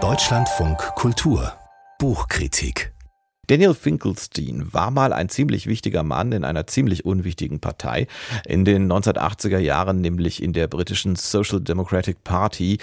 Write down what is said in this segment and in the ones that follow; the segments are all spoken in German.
Deutschlandfunk Kultur Buchkritik Daniel Finkelstein war mal ein ziemlich wichtiger Mann in einer ziemlich unwichtigen Partei. In den 1980er Jahren, nämlich in der britischen Social Democratic Party.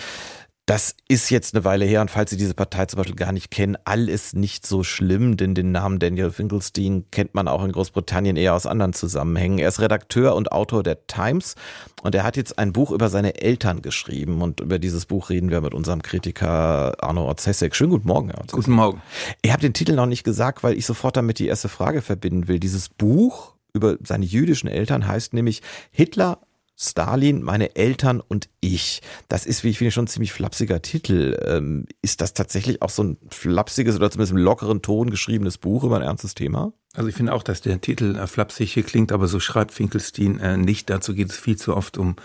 Das ist jetzt eine Weile her und falls Sie diese Partei zum Beispiel gar nicht kennen, alles nicht so schlimm, denn den Namen Daniel Finkelstein kennt man auch in Großbritannien eher aus anderen Zusammenhängen. Er ist Redakteur und Autor der Times und er hat jetzt ein Buch über seine Eltern geschrieben und über dieses Buch reden wir mit unserem Kritiker Arno Orzesek. Schönen guten Morgen, Herr Orzesek. Guten Morgen. Ich habe den Titel noch nicht gesagt, weil ich sofort damit die erste Frage verbinden will. Dieses Buch über seine jüdischen Eltern heißt nämlich Hitler Stalin, meine Eltern und ich. Das ist, wie ich finde, schon ein ziemlich flapsiger Titel. Ähm, ist das tatsächlich auch so ein flapsiges oder zumindest im lockeren Ton geschriebenes Buch über ein ernstes Thema? Also ich finde auch, dass der Titel äh, flapsig hier klingt, aber so schreibt Finkelstein äh, nicht. Dazu geht es viel zu oft um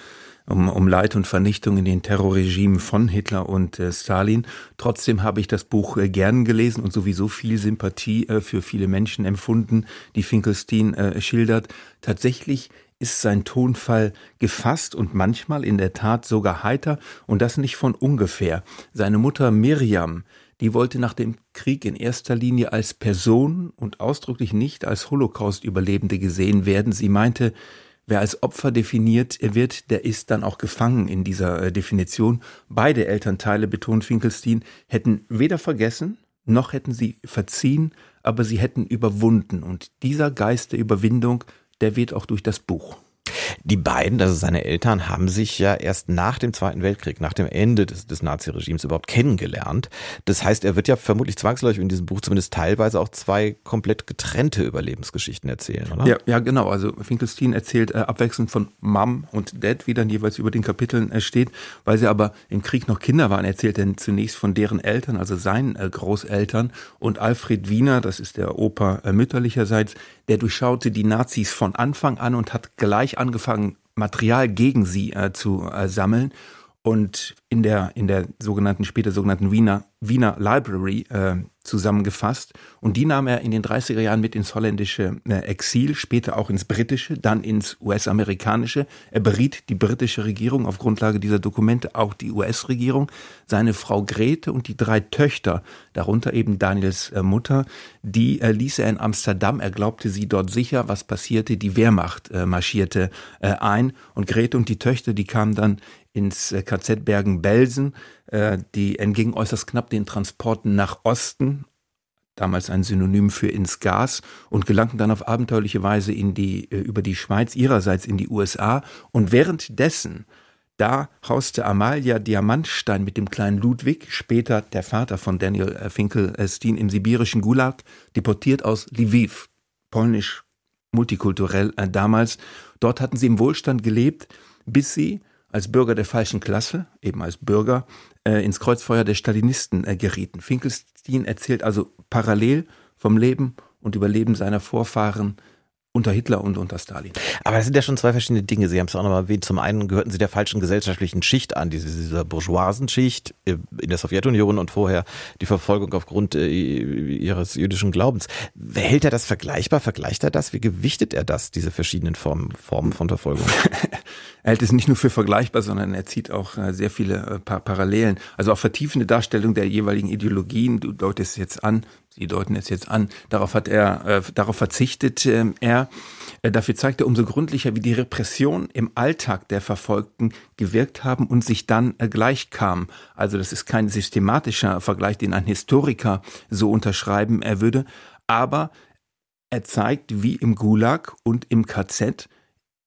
um, um Leid und Vernichtung in den Terrorregimen von Hitler und äh, Stalin. Trotzdem habe ich das Buch äh, gern gelesen und sowieso viel Sympathie äh, für viele Menschen empfunden, die Finkelstein äh, schildert. Tatsächlich ist sein Tonfall gefasst und manchmal in der Tat sogar heiter und das nicht von ungefähr. Seine Mutter Miriam, die wollte nach dem Krieg in erster Linie als Person und ausdrücklich nicht als Holocaust-Überlebende gesehen werden. Sie meinte, wer als Opfer definiert wird, der ist dann auch gefangen in dieser äh, Definition. Beide Elternteile, betont Finkelstein, hätten weder vergessen, noch hätten sie verziehen, aber sie hätten überwunden. Und dieser Geist der Überwindung der weht auch durch das Buch. Die beiden, also seine Eltern, haben sich ja erst nach dem Zweiten Weltkrieg, nach dem Ende des, des Naziregimes überhaupt kennengelernt. Das heißt, er wird ja vermutlich zwangsläufig in diesem Buch zumindest teilweise auch zwei komplett getrennte Überlebensgeschichten erzählen, oder? Ja, ja genau. Also Finkelstein erzählt äh, abwechselnd von Mom und Dad, wie dann jeweils über den Kapiteln äh, steht. Weil sie aber im Krieg noch Kinder waren, erzählt er zunächst von deren Eltern, also seinen äh, Großeltern. Und Alfred Wiener, das ist der Opa äh, mütterlicherseits, der durchschaute die Nazis von Anfang an und hat gleich angefangen, Material gegen sie äh, zu äh, sammeln. Und in der, in der sogenannten, später sogenannten Wiener, Wiener Library äh, zusammengefasst. Und die nahm er in den 30er Jahren mit ins holländische äh, Exil, später auch ins britische, dann ins US-amerikanische. Er beriet die britische Regierung auf Grundlage dieser Dokumente, auch die US-Regierung. Seine Frau Grete und die drei Töchter, darunter eben Daniels äh, Mutter, die äh, ließ er in Amsterdam. Er glaubte sie dort sicher. Was passierte? Die Wehrmacht marschierte ein. Und Grete und die Töchter, die kamen dann ins KZ Bergen-Belsen. Äh, die entgingen äußerst knapp den Transporten nach Osten, damals ein Synonym für ins Gas, und gelangten dann auf abenteuerliche Weise in die, äh, über die Schweiz, ihrerseits in die USA. Und währenddessen da hauste Amalia Diamantstein mit dem kleinen Ludwig, später der Vater von Daniel Finkelstein, im sibirischen Gulag, deportiert aus Lviv, polnisch multikulturell äh, damals. Dort hatten sie im Wohlstand gelebt, bis sie als Bürger der falschen Klasse, eben als Bürger, äh, ins Kreuzfeuer der Stalinisten äh, gerieten. Finkelstein erzählt also parallel vom Leben und Überleben seiner Vorfahren unter Hitler und unter Stalin. Aber es sind ja schon zwei verschiedene Dinge. Sie haben es auch nochmal erwähnt. Zum einen gehörten Sie der falschen gesellschaftlichen Schicht an, dieser Bourgeoisenschicht äh, in der Sowjetunion und vorher die Verfolgung aufgrund äh, Ihres jüdischen Glaubens. Hält er das vergleichbar? Vergleicht er das? Wie gewichtet er das, diese verschiedenen Formen, Formen von Verfolgung? er hält es nicht nur für vergleichbar, sondern er zieht auch äh, sehr viele Parallelen. Also auch vertiefende Darstellung der jeweiligen Ideologien. Du deutest es jetzt an, Sie deuten es jetzt an. Darauf hat er, äh, darauf verzichtet äh, er. Äh, dafür zeigt er umso gründlicher, wie die Repression im Alltag der Verfolgten gewirkt haben und sich dann äh, gleichkamen. Also das ist kein systematischer Vergleich, den ein Historiker so unterschreiben er würde. Aber er zeigt, wie im Gulag und im KZ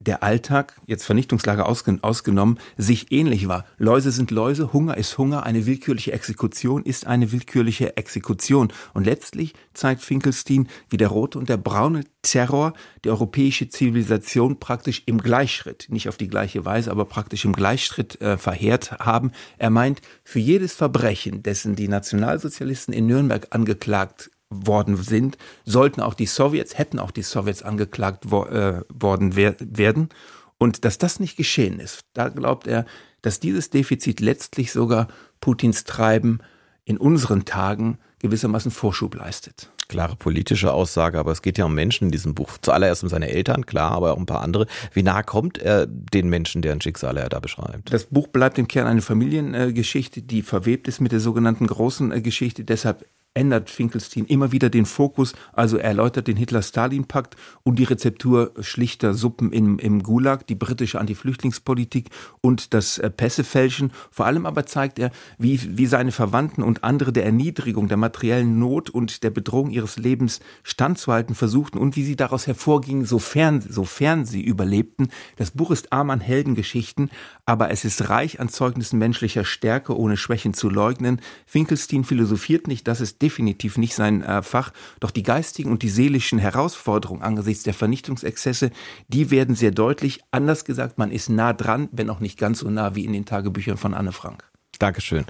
der Alltag, jetzt Vernichtungslager ausgenommen, sich ähnlich war. Läuse sind Läuse, Hunger ist Hunger, eine willkürliche Exekution ist eine willkürliche Exekution. Und letztlich zeigt Finkelstein, wie der rote und der braune Terror die europäische Zivilisation praktisch im Gleichschritt, nicht auf die gleiche Weise, aber praktisch im Gleichschritt äh, verheert haben. Er meint, für jedes Verbrechen, dessen die Nationalsozialisten in Nürnberg angeklagt worden sind, sollten auch die Sowjets, hätten auch die Sowjets angeklagt wo, äh, worden wer werden. Und dass das nicht geschehen ist, da glaubt er, dass dieses Defizit letztlich sogar Putins Treiben in unseren Tagen gewissermaßen Vorschub leistet. Klare politische Aussage, aber es geht ja um Menschen in diesem Buch. Zuallererst um seine Eltern, klar, aber auch ein paar andere. Wie nah kommt er den Menschen, deren Schicksale er da beschreibt? Das Buch bleibt im Kern eine Familiengeschichte, die verwebt ist mit der sogenannten großen Geschichte. Deshalb ändert Finkelstein immer wieder den Fokus, also er erläutert den Hitler-Stalin-Pakt und die Rezeptur schlichter Suppen im, im Gulag, die britische Anti-Flüchtlingspolitik und das äh, Pässefälschen. Vor allem aber zeigt er, wie, wie seine Verwandten und andere der Erniedrigung, der materiellen Not und der Bedrohung ihres Lebens standzuhalten versuchten und wie sie daraus hervorgingen, sofern, sofern sie überlebten. Das Buch ist arm an Heldengeschichten, aber es ist reich an Zeugnissen menschlicher Stärke, ohne Schwächen zu leugnen. Finkelstein philosophiert nicht, dass es definitiv nicht sein äh, Fach. Doch die geistigen und die seelischen Herausforderungen angesichts der Vernichtungsexzesse, die werden sehr deutlich. Anders gesagt, man ist nah dran, wenn auch nicht ganz so nah wie in den Tagebüchern von Anne Frank. Dankeschön.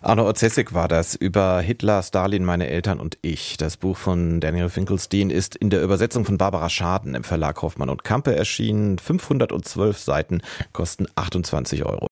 Arno Ozessek war das über Hitler, Stalin, meine Eltern und ich. Das Buch von Daniel Finkelstein ist in der Übersetzung von Barbara Schaden im Verlag Hoffmann und Kampe erschienen. 512 Seiten kosten 28 Euro.